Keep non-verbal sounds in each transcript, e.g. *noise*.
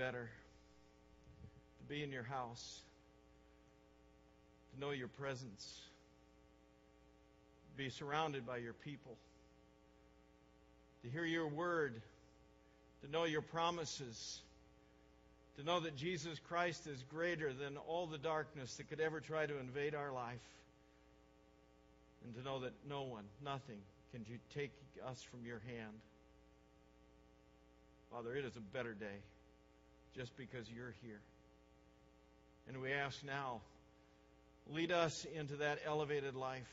better to be in your house, to know your presence, be surrounded by your people, to hear your word, to know your promises, to know that Jesus Christ is greater than all the darkness that could ever try to invade our life, and to know that no one, nothing, can you take us from your hand. Father, it is a better day just because you're here. And we ask now, lead us into that elevated life.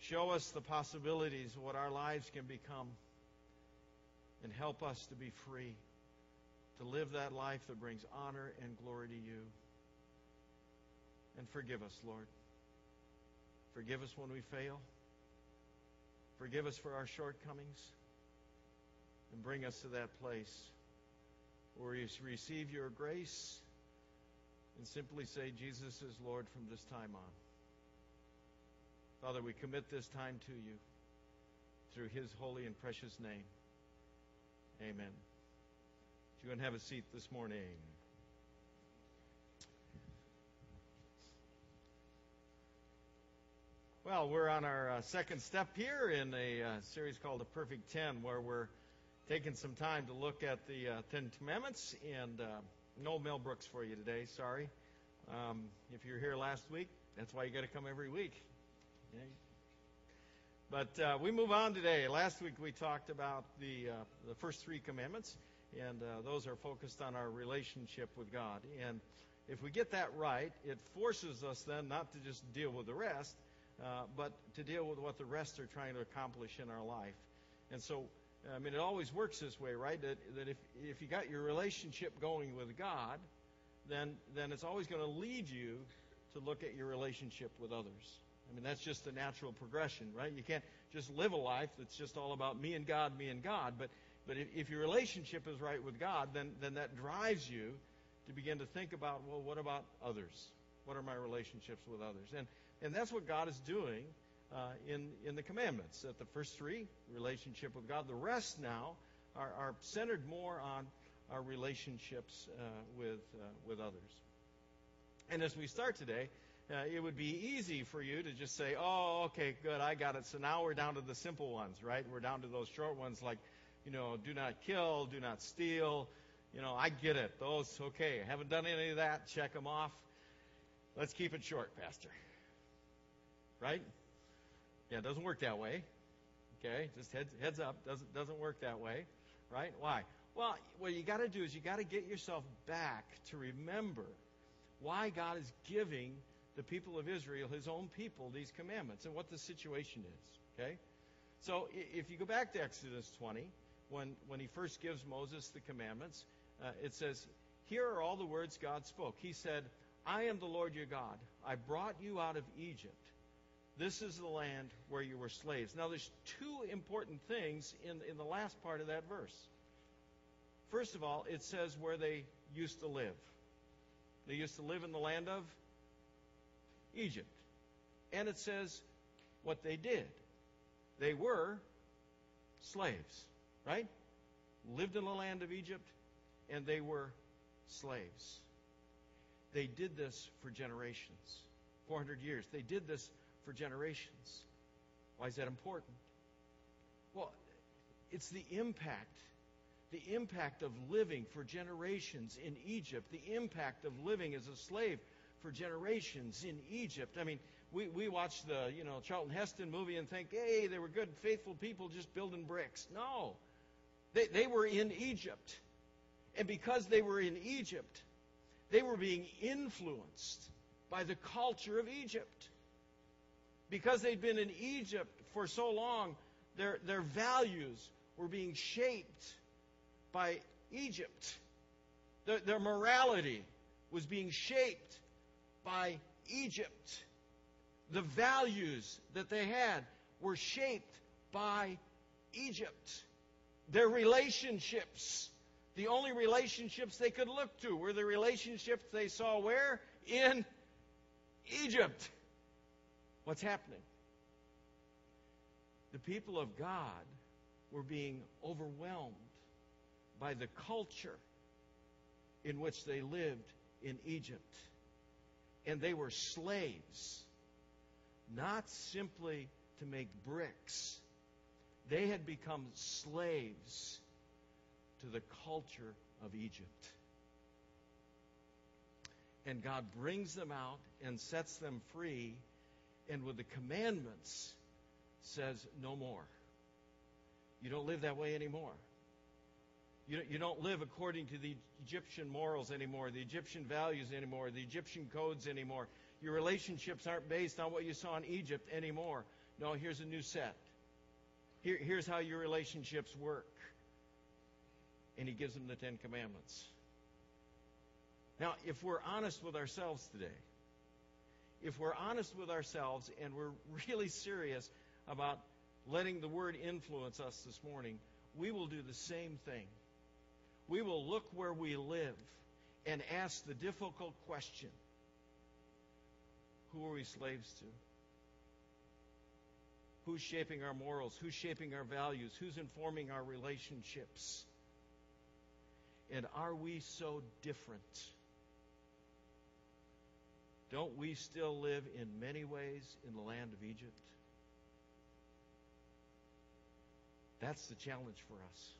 Show us the possibilities of what our lives can become. And help us to be free, to live that life that brings honor and glory to you. And forgive us, Lord. Forgive us when we fail. Forgive us for our shortcomings. And bring us to that place where you receive your grace and simply say, Jesus is Lord from this time on. Father, we commit this time to you through his holy and precious name. Amen. You can have a seat this morning. Well, we're on our uh, second step here in a uh, series called The Perfect Ten, where we're taking some time to look at the uh, Ten Commandments. And uh, no Mel Brooks for you today, sorry. Um, if you're here last week, that's why you got to come every week. But uh, we move on today. Last week we talked about the uh, the first three commandments, and those are focused on our relationship with God. And if we get that right, it forces us then not to just deal with the rest uh, but to deal with what the rest are trying to accomplish in our life. And so, I mean, it always works this way, right? That, that if, if you got your relationship going with God, then, then it's always going to lead you to look at your relationship with others. I mean, that's just a natural progression, right? You can't just live a life that's just all about me and God, me and God. But, but if, if your relationship is right with God, then, then that drives you to begin to think about, well, what about others? What are my relationships with others? And, and that's what God is doing uh, in, in the commandments. That the first three, relationship with God, the rest now are, are centered more on our relationships uh, with, uh, with others. And as we start today, uh, it would be easy for you to just say, oh, okay, good, I got it. So now we're down to the simple ones, right? We're down to those short ones like, you know, do not kill, do not steal. You know, I get it. Those, okay, haven't done any of that. Check them off. Let's keep it short, Pastor right? Yeah, it doesn't work that way. Okay, just heads heads up, doesn't doesn't work that way, right? Why? Well, what you got to do is you got to get yourself back to remember why God is giving the people of Israel, His own people, these commandments and what the situation is. Okay, so if you go back to Exodus 20, when when He first gives Moses the commandments, uh, it says, "Here are all the words God spoke." He said, "I am the Lord your God. I brought you out of Egypt." This is the land where you were slaves. Now, there's two important things in, in the last part of that verse. First of all, it says where they used to live. They used to live in the land of Egypt. And it says what they did. They were slaves, right? Lived in the land of Egypt, and they were slaves. They did this for generations 400 years. They did this for generations. Why is that important? Well, it's the impact, the impact of living for generations in Egypt, the impact of living as a slave for generations in Egypt. I mean, we, we watch the, you know, Charlton Heston movie and think, hey, they were good, faithful people just building bricks. No. They, they were in Egypt. And because they were in Egypt, they were being influenced by the culture of Egypt because they'd been in Egypt for so long, their, their values were being shaped by Egypt. Their, their morality was being shaped by Egypt. The values that they had were shaped by Egypt. Their relationships, the only relationships they could look to were the relationships they saw where? In Egypt. What's happening? The people of God were being overwhelmed by the culture in which they lived in Egypt. And they were slaves, not simply to make bricks. They had become slaves to the culture of Egypt. And God brings them out and sets them free, and with the commandments, says, No more. You don't live that way anymore. You, you don't live according to the Egyptian morals anymore, the Egyptian values anymore, the Egyptian codes anymore. Your relationships aren't based on what you saw in Egypt anymore. No, here's a new set. Here, here's how your relationships work. And he gives them the Ten Commandments. Now, if we're honest with ourselves today, if we're honest with ourselves and we're really serious about letting the Word influence us this morning, we will do the same thing. We will look where we live and ask the difficult question Who are we slaves to? Who's shaping our morals? Who's shaping our values? Who's informing our relationships? And are we so different? Don't we still live in many ways in the land of Egypt? That's the challenge for us.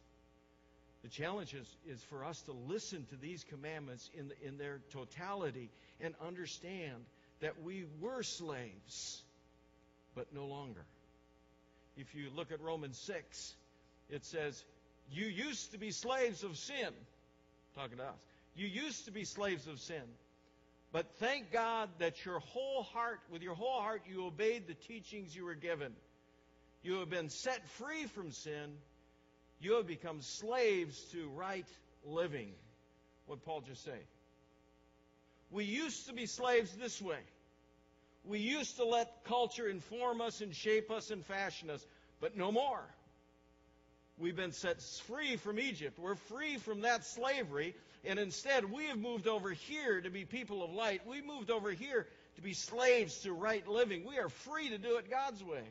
The challenge is, is for us to listen to these commandments in, in their totality and understand that we were slaves, but no longer. If you look at Romans 6, it says, You used to be slaves of sin. Talking to us. You used to be slaves of sin. But thank God that your whole heart, with your whole heart, you obeyed the teachings you were given. You have been set free from sin. You have become slaves to right living. What Paul just say? We used to be slaves this way. We used to let culture inform us and shape us and fashion us, but no more. We've been set free from Egypt. We're free from that slavery, and instead we have moved over here to be people of light. We moved over here to be slaves to right living. We are free to do it God's way.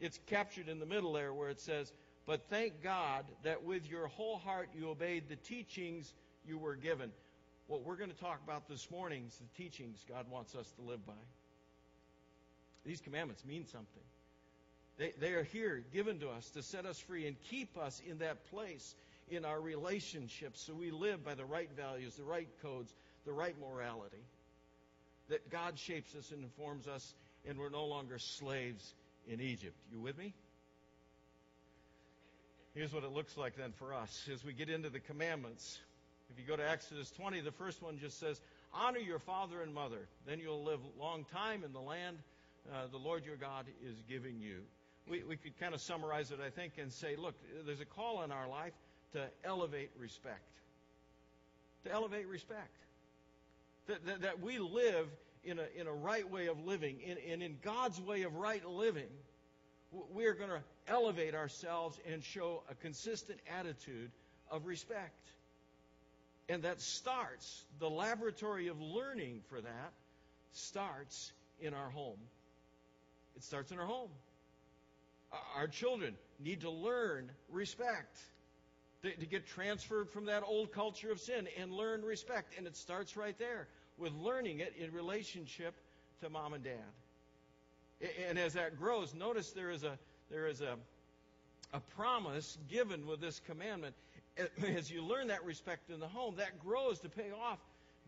It's captured in the middle there where it says, But thank God that with your whole heart you obeyed the teachings you were given. What we're going to talk about this morning is the teachings God wants us to live by. These commandments mean something. They, they are here given to us to set us free and keep us in that place in our relationships so we live by the right values, the right codes, the right morality. That God shapes us and informs us, and we're no longer slaves in Egypt. You with me? Here's what it looks like then for us as we get into the commandments. If you go to Exodus 20, the first one just says, Honor your father and mother. Then you'll live a long time in the land uh, the Lord your God is giving you. We, we could kind of summarize it, I think, and say, look, there's a call in our life to elevate respect. To elevate respect. That, that, that we live in a, in a right way of living, in, and in God's way of right living, we are going to elevate ourselves and show a consistent attitude of respect. And that starts, the laboratory of learning for that starts in our home. It starts in our home. Our children need to learn respect, to, get transferred from that old culture of sin and learn respect. And it starts right there with learning it in relationship to mom and dad. And as that grows, notice there is a there is a a promise given with this commandment. As you learn that respect in the home, that grows to pay off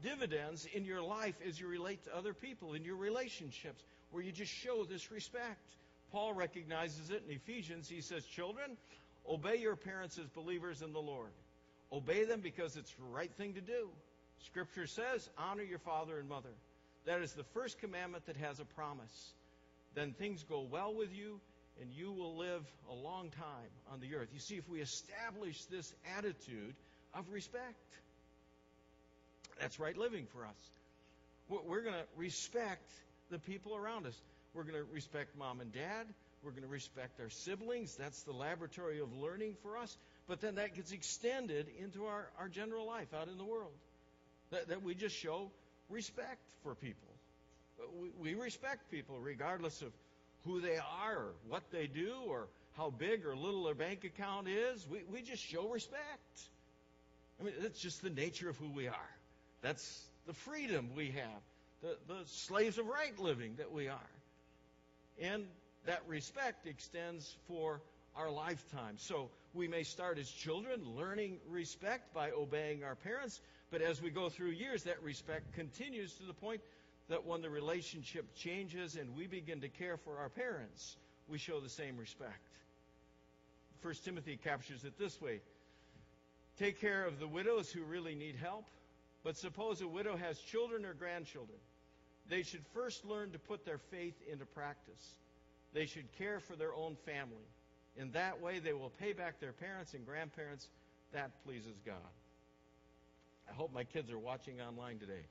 dividends in your life as you relate to other people in your relationships, where you just show this respect. Paul recognizes it in Ephesians. He says, Children, obey your parents as believers in the Lord. Obey them because it's the right thing to do. Scripture says, honor your father and mother. That is the first commandment that has a promise. Then things go well with you, and you will live a long time on the earth. You see, if we establish this attitude of respect, that's right living for us. We're going to respect the people around us. We're going to respect mom and dad. We're going to respect our siblings. That's the laboratory of learning for us. But then that gets extended into our, our general life out in the world. That, that we just show respect for people. Uh, we, we respect people regardless of who they are or what they do or how big or little their bank account is. We, we just show respect. I mean, that's just the nature of who we are. That's the freedom we have, the, the slaves of right living that we are. And that respect extends for our lifetime. So we may start as children learning respect by obeying our parents, but as we go through years, that respect continues to the point that when the relationship changes and we begin to care for our parents, we show the same respect. First Timothy captures it this way Take care of the widows who really need help. But suppose a widow has children or grandchildren. They should first learn to put their faith into practice. They should care for their own family. In that way, they will pay back their parents and grandparents. That pleases God. I hope my kids are watching online today.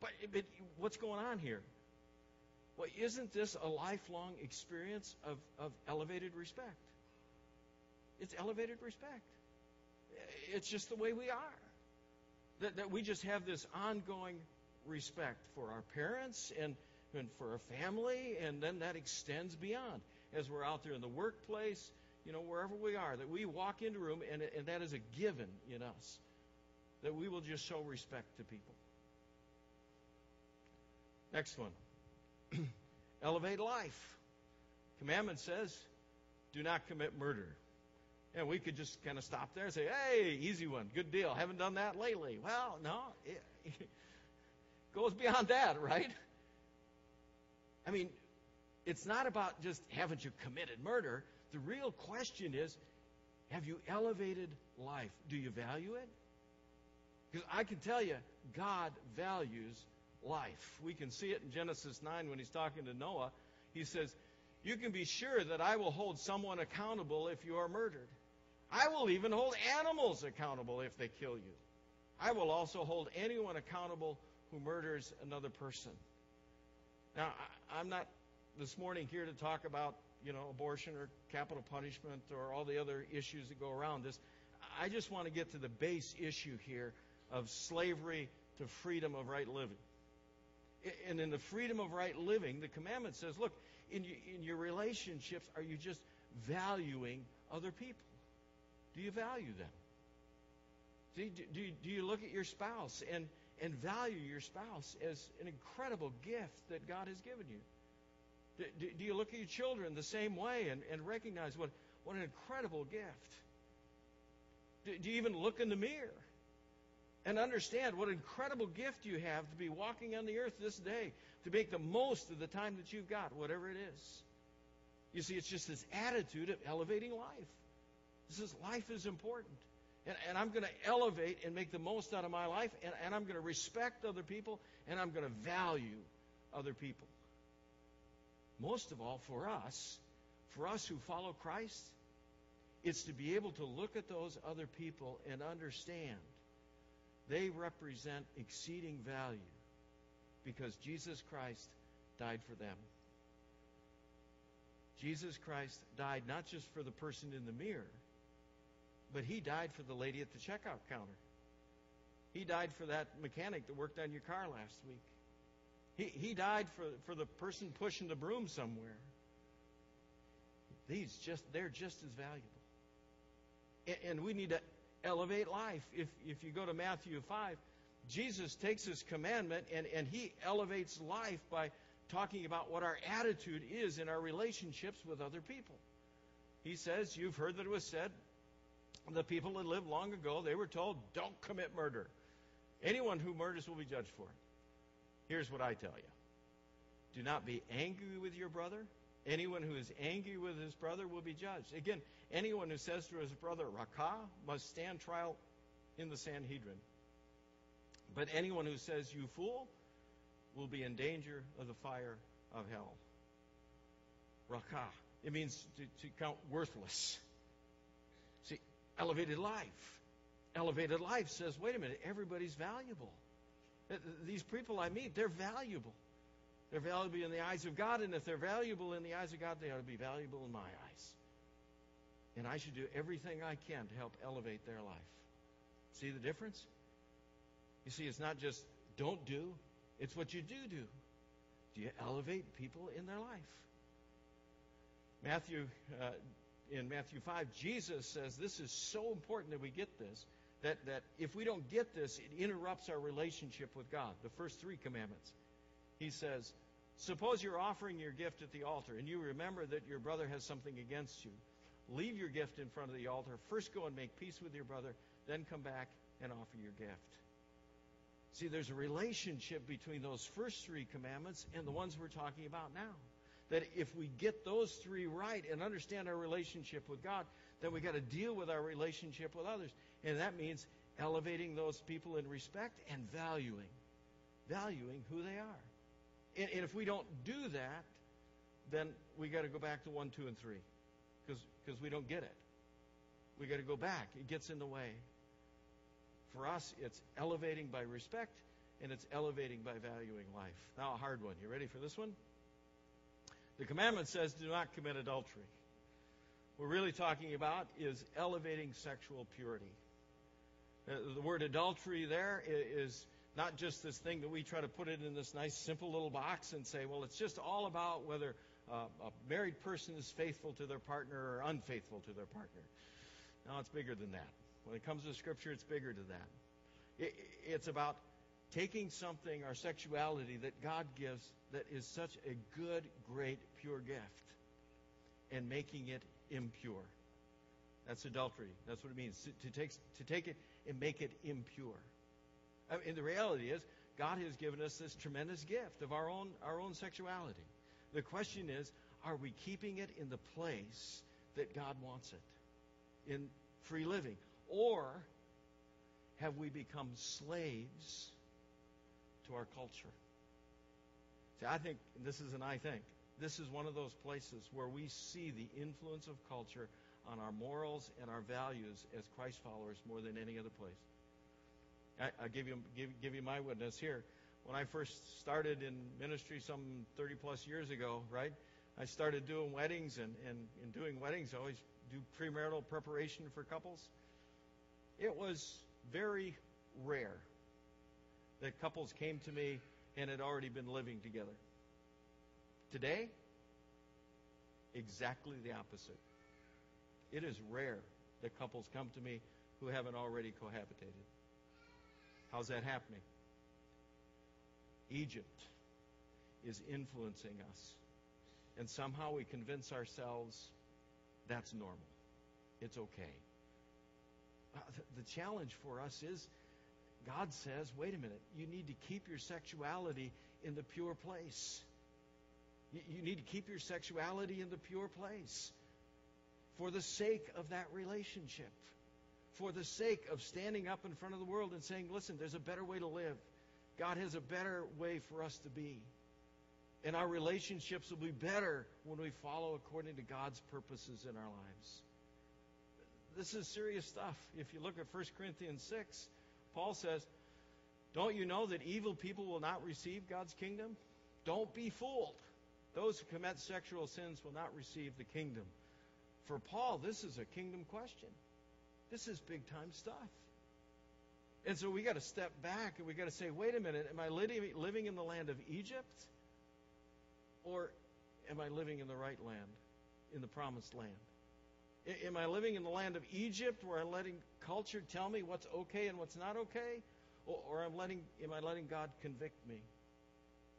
But, but what's going on here? Well, isn't this a lifelong experience of, of elevated respect? It's elevated respect. It's just the way we are. That, that we just have this ongoing respect for our parents and, and for our family, and then that extends beyond as we're out there in the workplace, you know, wherever we are, that we walk into a room and, and that is a given in us, that we will just show respect to people. Next one *clears throat* elevate life. Commandment says, do not commit murder. And we could just kind of stop there and say, hey, easy one, good deal. Haven't done that lately. Well, no, it *laughs* goes beyond that, right? I mean, it's not about just haven't you committed murder. The real question is, have you elevated life? Do you value it? Because I can tell you, God values life. We can see it in Genesis 9 when he's talking to Noah. He says, You can be sure that I will hold someone accountable if you are murdered. I will even hold animals accountable if they kill you. I will also hold anyone accountable who murders another person. Now, I'm not this morning here to talk about, you know, abortion or capital punishment or all the other issues that go around this. I just want to get to the base issue here of slavery to freedom of right living. And in the freedom of right living, the commandment says, look, in, in your relationships, are you just valuing other people? Do you value them? Do, do, do you look at your spouse and, and value your spouse as an incredible gift that God has given you? Do, do you look at your children the same way and, and recognize what, what an incredible gift? Do, do you even look in the mirror and understand what incredible gift you have to be walking on the earth this day, to make the most of the time that you've got, whatever it is? You see, it's just this attitude of elevating life. This is life is important. And, and I'm going to elevate and make the most out of my life, and, and I'm going to respect other people, and I'm going to value other people. Most of all, for us, for us who follow Christ, it's to be able to look at those other people and understand they represent exceeding value because Jesus Christ died for them. Jesus Christ died not just for the person in the mirror, but he died for the lady at the checkout counter. He died for that mechanic that worked on your car last week. He, he died for, for the person pushing the broom somewhere. These just they're just as valuable. And, and we need to elevate life. If if you go to Matthew 5, Jesus takes his commandment and, and he elevates life by talking about what our attitude is in our relationships with other people. He says, You've heard that it was said, the people that lived long ago, they were told, don't commit murder. Anyone who murders will be judged for it. Here's what I tell you do not be angry with your brother. Anyone who is angry with his brother will be judged. Again, anyone who says to his brother, Raca, must stand trial in the Sanhedrin. But anyone who says, You fool, will be in danger of the fire of hell. Raca. It means to, to count worthless. Elevated life. Elevated life says, wait a minute, everybody's valuable. These people I meet, they're valuable. They're valuable in the eyes of God, and if they're valuable in the eyes of God, they ought to be valuable in my eyes. And I should do everything I can to help elevate their life. See the difference? You see, it's not just don't do, it's what you do do. Do you elevate people in their life? Matthew uh, in Matthew 5, Jesus says this is so important that we get this, that, that if we don't get this, it interrupts our relationship with God. The first three commandments. He says, Suppose you're offering your gift at the altar and you remember that your brother has something against you. Leave your gift in front of the altar. First go and make peace with your brother, then come back and offer your gift. See, there's a relationship between those first three commandments and the ones we're talking about now. That if we get those three right and understand our relationship with God, then we got to deal with our relationship with others. And that means elevating those people in respect and valuing, valuing who they are. And, and if we don't do that, then we got to go back to one, two, and three, because we don't get it. We got to go back. It gets in the way. For us, it's elevating by respect, and it's elevating by valuing life. Now, a hard one. You ready for this one? The commandment says, do not commit adultery. What we're really talking about is elevating sexual purity. Uh, the word adultery there is not just this thing that we try to put it in this nice, simple little box and say, well, it's just all about whether uh, a married person is faithful to their partner or unfaithful to their partner. No, it's bigger than that. When it comes to Scripture, it's bigger than that. It, it's about taking something, our sexuality, that God gives that is such a good, great, pure gift, and making it impure. That's adultery. That's what it means to, take to take it and make it impure. I mean, the reality is, God has given us this tremendous gift of our own our own sexuality. The question is, are we keeping it in the place that God wants it, in free living, or have we become slaves to our culture? See, I think this is an I think. This is one of those places where we see the influence of culture on our morals and our values as Christ followers more than any other place. I, I give you give, give you my witness here. When I first started in ministry some 30 plus years ago, right? I started doing weddings, and, and in doing weddings, I always do premarital preparation for couples. It was very rare that couples came to me and had already been living together. Today, exactly the opposite. It is rare that couples come to me who haven't already cohabitated. How's that happening? Egypt is influencing us. And somehow we convince ourselves that's normal. It's okay. Uh, the, the challenge for us is God says, wait a minute, you need to keep your sexuality in the pure place. You, need to keep your sexuality in the pure place for the sake of that relationship for the sake of standing up in front of the world and saying, listen, there's a better way to live. God has a better way for us to be. And our relationships will be better when we follow according to God's purposes in our lives. This is serious stuff. If you look at 1 Corinthians 6, Paul says, Don't you know that evil people will not receive God's kingdom? Don't be fooled. Those who commit sexual sins will not receive the kingdom. For Paul, this is a kingdom question. This is big time stuff. And so we got to step back and we got to say, wait a minute, am I living in the land of Egypt? Or am I living in the right land, in the promised land? Am I living in the land of Egypt where I'm letting culture tell me what's okay and what's not okay? Or, or I'm letting, am I letting God convict me?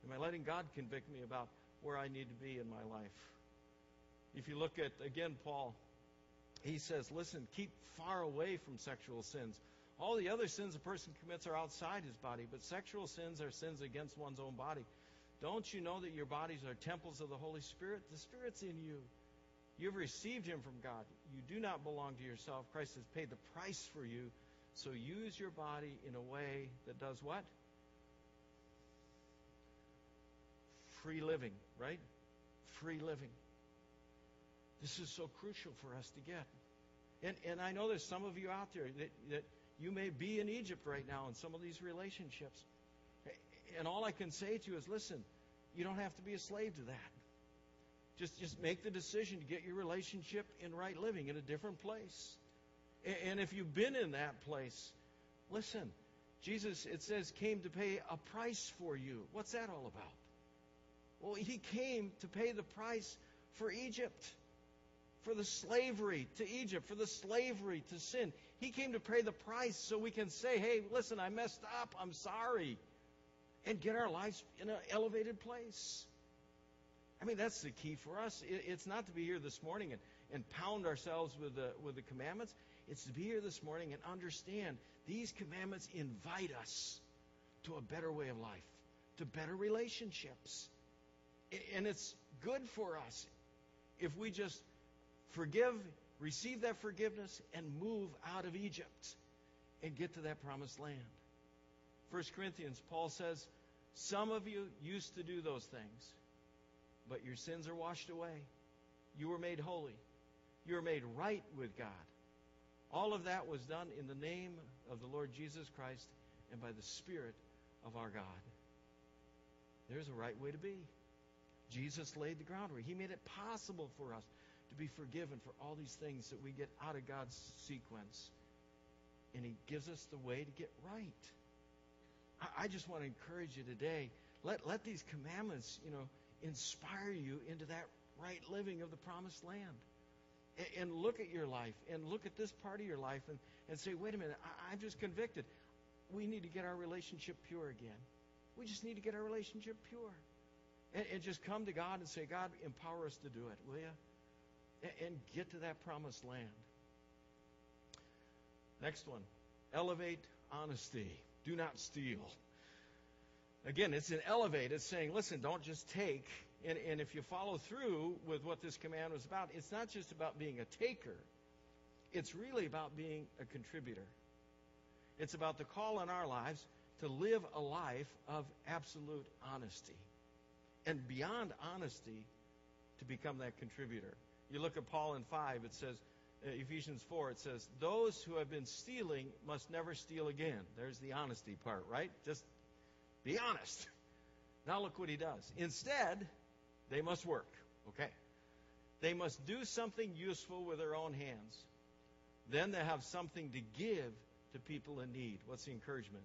Am I letting God convict me about where I need to be in my life? If you look at, again, Paul, he says, listen, keep far away from sexual sins. All the other sins a person commits are outside his body, but sexual sins are sins against one's own body. Don't you know that your bodies are temples of the Holy Spirit? The Spirit's in you. You've received him from God. You do not belong to yourself. Christ has paid the price for you. So use your body in a way that does what? Free living, right? Free living. This is so crucial for us to get. And, and I know there's some of you out there that, that you may be in Egypt right now in some of these relationships. And all I can say to you is listen, you don't have to be a slave to that. Just, just make the decision to get your relationship in right living in a different place. And, and if you've been in that place, listen, Jesus, it says, came to pay a price for you. What's that all about? Well, he came to pay the price for Egypt for the slavery to Egypt, for the slavery to sin. He came to pay the price so we can say, hey, listen, I messed up. I'm sorry. And get our lives in an elevated place. I mean, that's the key for us. It's not to be here this morning and, and pound ourselves with the, with the commandments. It's to be here this morning and understand these commandments invite us to a better way of life, to better relationships. And it's good for us if we just forgive, receive that forgiveness, and move out of Egypt and get to that promised land. 1 Corinthians, Paul says, Some of you used to do those things, but your sins are washed away. You were made holy. You were made right with God. All of that was done in the name of the Lord Jesus Christ and by the Spirit of our God. There's a right way to be. Jesus laid the groundwork. He made it possible for us to be forgiven for all these things that we get out of God's sequence. And He gives us the way to get right. I, I just want to encourage you today. Let, let these commandments, you know, inspire you into that right living of the promised land. And, and look at your life and look at this part of your life and, and say, wait a minute, I, I'm just convicted. We need to get our relationship pure again. We just need to get our relationship pure. And, and just come to God and say, God, empower us to do it, will you? And, and get to that promised land. Next one elevate honesty. Do not steal. Again, it's an elevate. It's saying, listen, don't just take. And, and if you follow through with what this command was about, it's not just about being a taker, it's really about being a contributor. It's about the call in our lives to live a life of absolute honesty. And beyond honesty, to become that contributor. You look at Paul in 5, it says, uh, Ephesians 4, it says, Those who have been stealing must never steal again. There's the honesty part, right? Just be honest. Now look what he does. Instead, they must work. Okay. They must do something useful with their own hands. Then they have something to give to people in need. What's the encouragement?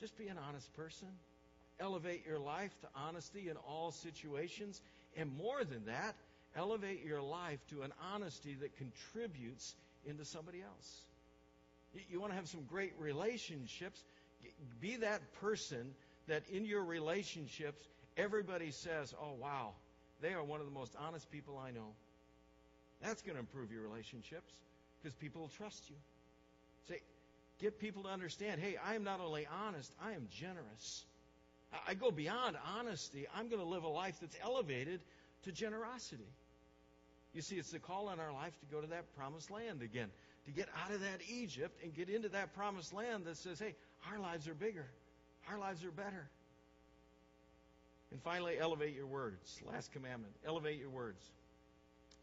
Just be an honest person. Elevate your life to honesty in all situations. And more than that, elevate your life to an honesty that contributes into somebody else. You want to have some great relationships. Be that person that in your relationships, everybody says, oh, wow, they are one of the most honest people I know. That's going to improve your relationships because people will trust you. Say, get people to understand hey, I am not only honest, I am generous. I go beyond honesty. I'm going to live a life that's elevated to generosity. You see, it's the call in our life to go to that promised land again, to get out of that Egypt and get into that promised land that says, hey, our lives are bigger, our lives are better. And finally, elevate your words. Last commandment elevate your words.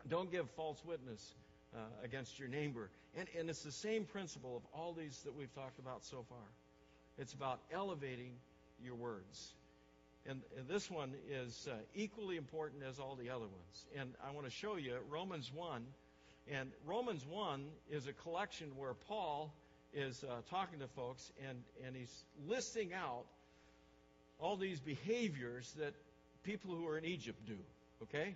Don't give false witness uh, against your neighbor. And, and it's the same principle of all these that we've talked about so far. It's about elevating your words. And, and this one is uh, equally important as all the other ones. And I want to show you Romans 1. And Romans 1 is a collection where Paul is uh, talking to folks and, and he's listing out all these behaviors that people who are in Egypt do. Okay?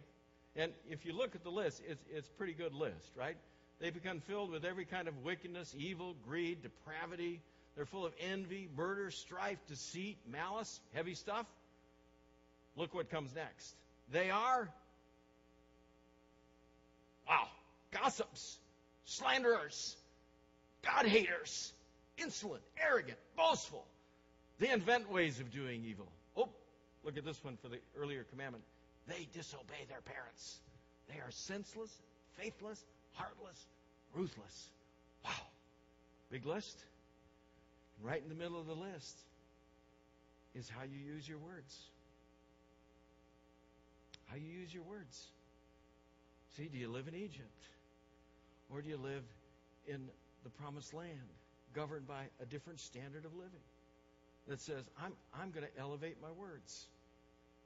And if you look at the list, it's, it's a pretty good list, right? They become filled with every kind of wickedness, evil, greed, depravity. They're full of envy, murder, strife, deceit, malice, heavy stuff. Look what comes next. They are, wow, gossips, slanderers, God haters, insolent, arrogant, boastful. They invent ways of doing evil. Oh, look at this one for the earlier commandment. They disobey their parents. They are senseless, faithless, heartless, ruthless. Wow. Big list. Right in the middle of the list is how you use your words. How you use your words. See, do you live in Egypt? Or do you live in the promised land, governed by a different standard of living that says, I'm, I'm going to elevate my words?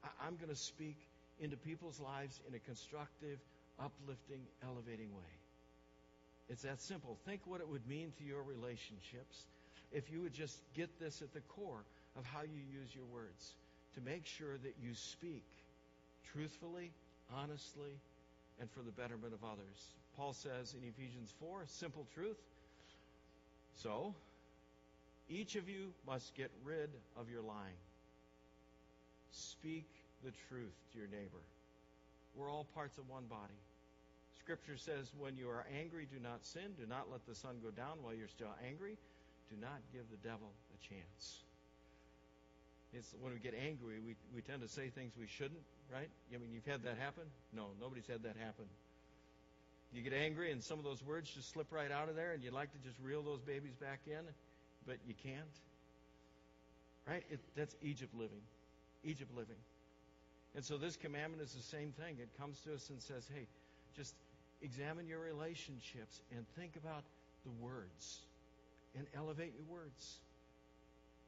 I, I'm going to speak into people's lives in a constructive, uplifting, elevating way. It's that simple. Think what it would mean to your relationships if you would just get this at the core of how you use your words to make sure that you speak truthfully, honestly, and for the betterment of others. Paul says in Ephesians 4, simple truth. So, each of you must get rid of your lying. Speak the truth to your neighbor. We're all parts of one body. Scripture says, when you are angry, do not sin. Do not let the sun go down while you're still angry. Do not give the devil a chance. It's when we get angry, we, we tend to say things we shouldn't, right? I mean, you've had that happen? No, nobody's had that happen. You get angry, and some of those words just slip right out of there, and you'd like to just reel those babies back in, but you can't. Right? It, that's Egypt living. Egypt living. And so this commandment is the same thing. It comes to us and says, hey, just examine your relationships and think about the words and elevate your words.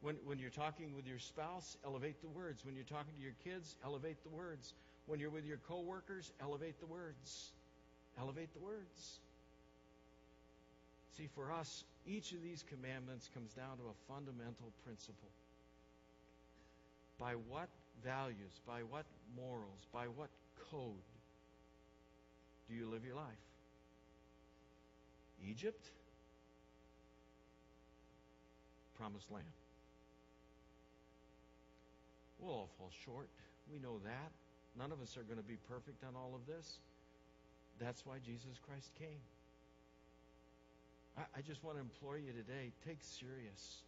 When, when you're talking with your spouse, elevate the words. When you're talking to your kids, elevate the words. When you're with your coworkers, elevate the words. Elevate the words. See, for us, each of these commandments comes down to a fundamental principle. By what values, by what morals, by what code do you live your life? Egypt? Promised land. We'll all fall short. We know that. None of us are going to be perfect on all of this. That's why Jesus Christ came. I, I just want to implore you today take serious.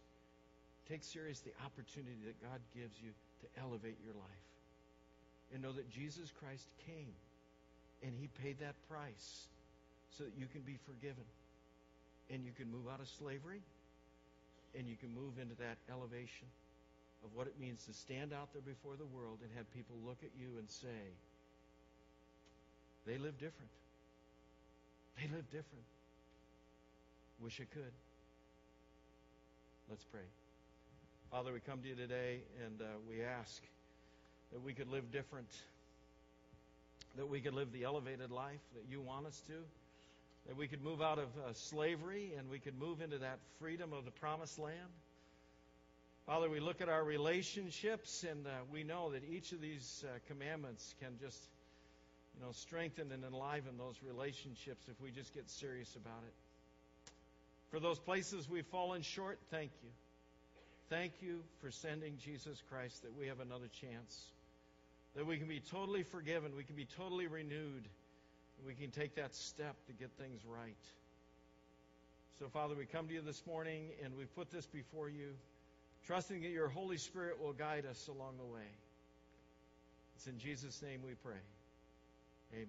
Take serious the opportunity that God gives you to elevate your life. And know that Jesus Christ came and he paid that price so that you can be forgiven. And you can move out of slavery and you can move into that elevation of what it means to stand out there before the world and have people look at you and say, they live different. They live different. Wish I could. Let's pray. Father, we come to you today and uh, we ask that we could live different, that we could live the elevated life that you want us to, that we could move out of uh, slavery and we could move into that freedom of the promised land. Father, we look at our relationships and uh, we know that each of these uh, commandments can just, you know, strengthen and enliven those relationships if we just get serious about it. For those places we've fallen short, thank you. Thank you for sending Jesus Christ that we have another chance. That we can be totally forgiven, we can be totally renewed, we can take that step to get things right. So, Father, we come to you this morning and we put this before you trusting that your Holy Spirit will guide us along the way. It's in Jesus' name we pray. Amen.